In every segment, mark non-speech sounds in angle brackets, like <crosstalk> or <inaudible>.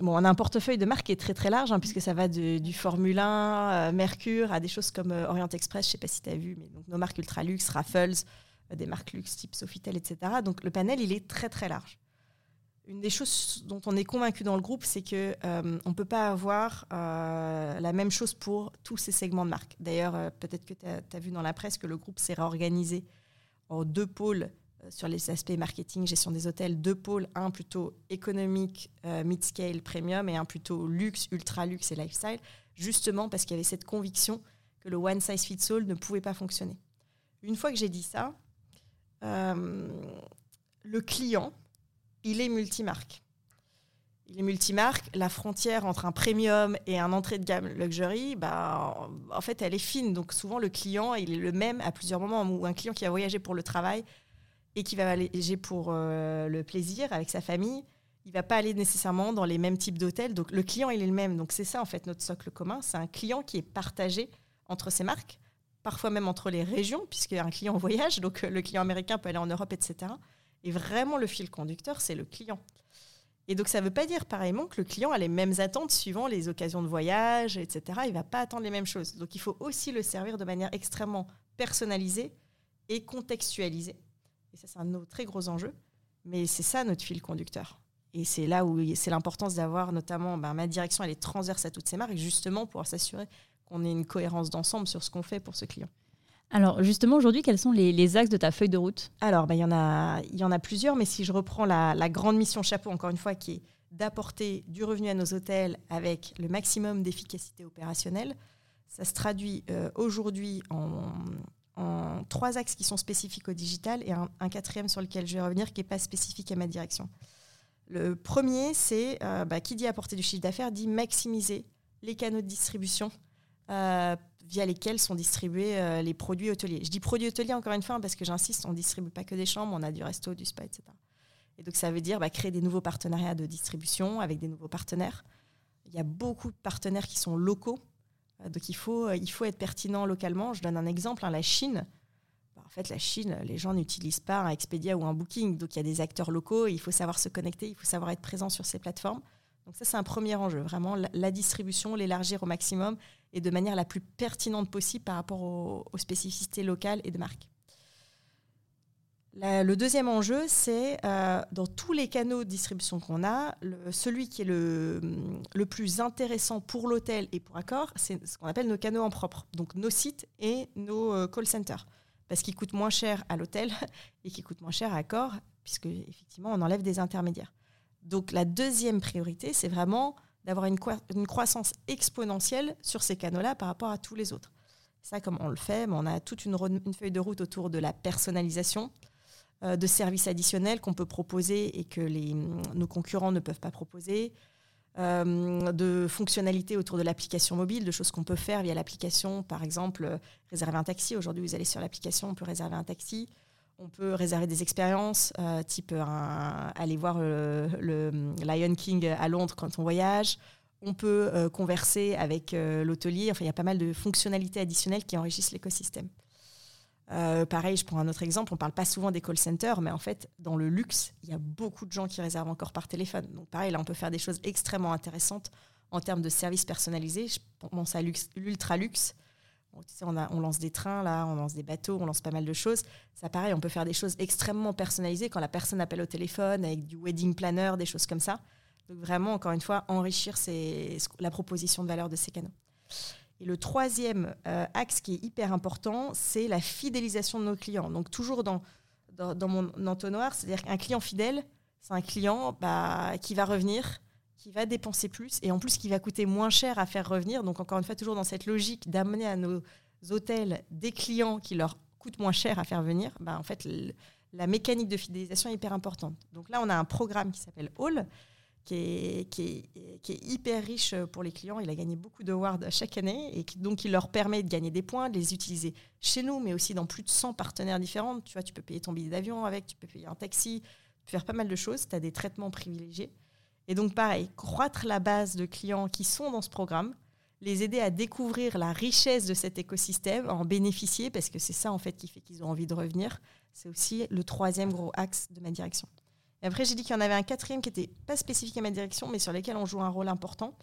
On a un portefeuille de marques qui est très très large, hein, puisque ça va du Formule 1, euh, Mercure, à des choses comme euh, Orient Express, je ne sais pas si tu as vu, mais nos marques ultra luxe, Raffles, euh, des marques luxe type Sofitel, etc. Donc le panel, il est très très large. Une des choses dont on est convaincu dans le groupe, c'est qu'on on ne peut pas avoir la même chose pour tous ces segments de marques. D'ailleurs, peut-être que tu as, vu dans la presse que le groupe s'est réorganisé en deux pôles sur les aspects marketing, gestion des hôtels, deux pôles, un plutôt économique, euh, mid-scale, premium, et un plutôt luxe, ultra-luxe et lifestyle, justement parce qu'il y avait cette conviction que le one size fits all ne pouvait pas fonctionner. Une fois que j'ai dit ça, euh, le client, il est multimarque. Il est multimarque. La frontière entre un premium et un entrée de gamme luxury, bah, en fait, elle est fine. Donc souvent, le client, il est le même à plusieurs moments. Ou un client qui a voyagé pour le travail et qui va aller pour euh, le plaisir avec sa famille, il va pas aller nécessairement dans les mêmes types d'hôtels. Donc le client, il est le même. Donc c'est ça en fait notre socle commun. C'est un client qui est partagé entre ces marques, parfois même entre les régions, puisqu'un client <laughs> voyage, donc le client américain peut aller en Europe, etc. Et vraiment le fil conducteur, c'est le client. Et donc ça ne veut pas dire pareillement que le client a les mêmes attentes suivant les occasions de voyage, etc. Il ne va pas attendre les mêmes choses. Donc il faut aussi le servir de manière extrêmement personnalisée et contextualisée et ça, c'est un autre très gros enjeu. Mais c'est ça notre fil conducteur. Et c'est là où c'est l'importance d'avoir notamment ben, ma direction, elle est transverse à toutes ces marques, justement pour s'assurer qu'on ait une cohérence d'ensemble sur ce qu'on fait pour ce client. Alors justement, aujourd'hui, quels sont les, axes de ta feuille de route? Alors, ben, il, y en a, y en a plusieurs, mais si je reprends la, grande mission chapeau, encore une fois, qui est d'apporter du revenu à nos hôtels avec le maximum d'efficacité opérationnelle, ça se traduit euh, aujourd'hui en, en trois axes qui sont spécifiques au digital et un, quatrième sur lequel je vais revenir qui n'est pas spécifique à ma direction. Le premier, c'est euh, bah, qui dit apporter du chiffre d'affaires dit maximiser les canaux de distribution euh, via lesquels sont distribués euh, les produits hôteliers. Je dis produits hôteliers encore une fois parce que j'insiste, on ne distribue pas que des chambres, on a du resto, du spa, etc. Et donc ça veut dire bah, créer des nouveaux partenariats de distribution avec des nouveaux partenaires. Il y a beaucoup de partenaires qui sont locaux donc il faut, euh, il faut être pertinent localement. Je donne un exemple, hein, la Chine. Bah, en fait, la Chine, les gens n'utilisent pas un Expedia ou un Booking. Donc il y a des acteurs locaux, il faut savoir se connecter, il faut savoir être présent sur ces plateformes. Donc ça, c'est un premier enjeu, vraiment la, distribution, l'élargir au maximum et de manière la plus pertinente possible par rapport aux spécificités locales et de marque le deuxième enjeu, c'est euh, dans tous les canaux de distribution qu'on a, celui qui est le, plus intéressant pour l'hôtel et pour Accor, c'est ce qu'on appelle nos canaux en propre, donc nos sites et nos euh, call centers, parce qu'ils coûtent moins cher à l'hôtel <laughs> et qu'ils coûtent moins cher à Accor, puisque effectivement on enlève des intermédiaires. Donc la deuxième priorité, c'est vraiment d'avoir une, croissance exponentielle sur ces canaux-là par rapport à tous les autres. Ça, comme on le fait, on a toute une, feuille de route autour de la personnalisation, de services additionnels qu'on peut proposer et que les, nos concurrents ne peuvent pas proposer, euh, de fonctionnalités autour de l'application mobile, de choses qu'on peut faire via l'application, par exemple euh, réserver un taxi. Aujourd'hui, vous allez sur l'application, on peut réserver un taxi. On peut réserver des expériences, type aller voir le, Lion King à Londres quand on voyage. On peut converser avec l'hôtelier. Enfin, il y a pas mal de fonctionnalités additionnelles qui enrichissent l'écosystème. Euh, pareil, je prends un autre exemple, on ne parle pas souvent des call centers, mais en fait, dans le luxe, il y a beaucoup de gens qui réservent encore par téléphone. Donc pareil, là, on peut faire des choses extrêmement intéressantes en termes de services personnalisés. Je pense à l'ultra luxe. on, on, lance des trains, là, on lance des bateaux, on lance pas mal de choses. Ça, pareil, on peut faire des choses extrêmement personnalisées quand la personne appelle au téléphone avec du wedding planner, des choses comme ça. Donc vraiment, encore une fois, enrichir la proposition de valeur de ces canaux. Le troisième euh, axe qui est hyper important, c'est la fidélisation de nos clients. Donc toujours dans, dans, mon entonnoir, c'est-à-dire qu'un client fidèle, c'est un client bah, qui va revenir, qui va dépenser plus et en plus qui va coûter moins cher à faire revenir. Donc encore une fois, toujours dans cette logique d'amener à nos hôtels des clients qui leur coûtent moins cher à faire venir, bah, en fait, la mécanique de fidélisation est hyper importante. Donc là, on a un programme qui s'appelle All qui est, hyper riche pour les clients. Il a gagné beaucoup d'awards chaque année et donc il leur permet de gagner des points, de les utiliser chez nous, mais aussi dans plus de 100 partenaires différents. Tu vois, tu peux payer ton billet d'avion avec, tu peux payer un taxi, tu peux faire pas mal de choses. Tu as des traitements privilégiés. Et donc, pareil, croître la base de clients qui sont dans ce programme, les aider à découvrir la richesse de cet écosystème, en bénéficier, parce que c'est ça, en fait, qui fait qu'ils ont envie de revenir. C'est aussi le troisième gros axe de ma direction. Et après, j'ai dit qu'il y en avait un quatrième qui n'était pas spécifique à ma direction, mais sur lequel on joue un rôle important.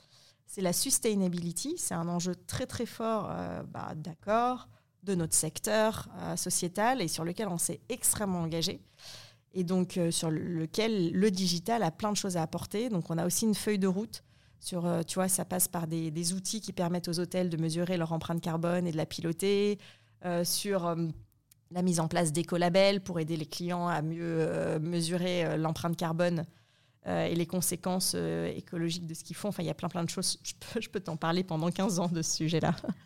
C'est la sustainability. C'est un enjeu très très fort, euh, bah, d'accord, de notre secteur euh, sociétal et sur lequel on s'est extrêmement engagé. Et donc, euh, sur lequel le digital a plein de choses à apporter. Donc, on a aussi une feuille de route. Sur, tu vois, ça passe par des, des, outils qui permettent aux hôtels de mesurer leur empreinte carbone et de la piloter. Sur la mise en place d'écolabels pour aider les clients à mieux euh, mesurer euh, l'empreinte carbone euh, et les conséquences écologiques de ce qu'ils font. Enfin, il y a plein plein de choses. Je peux, peux t'en parler pendant 15 ans de ce sujet-là.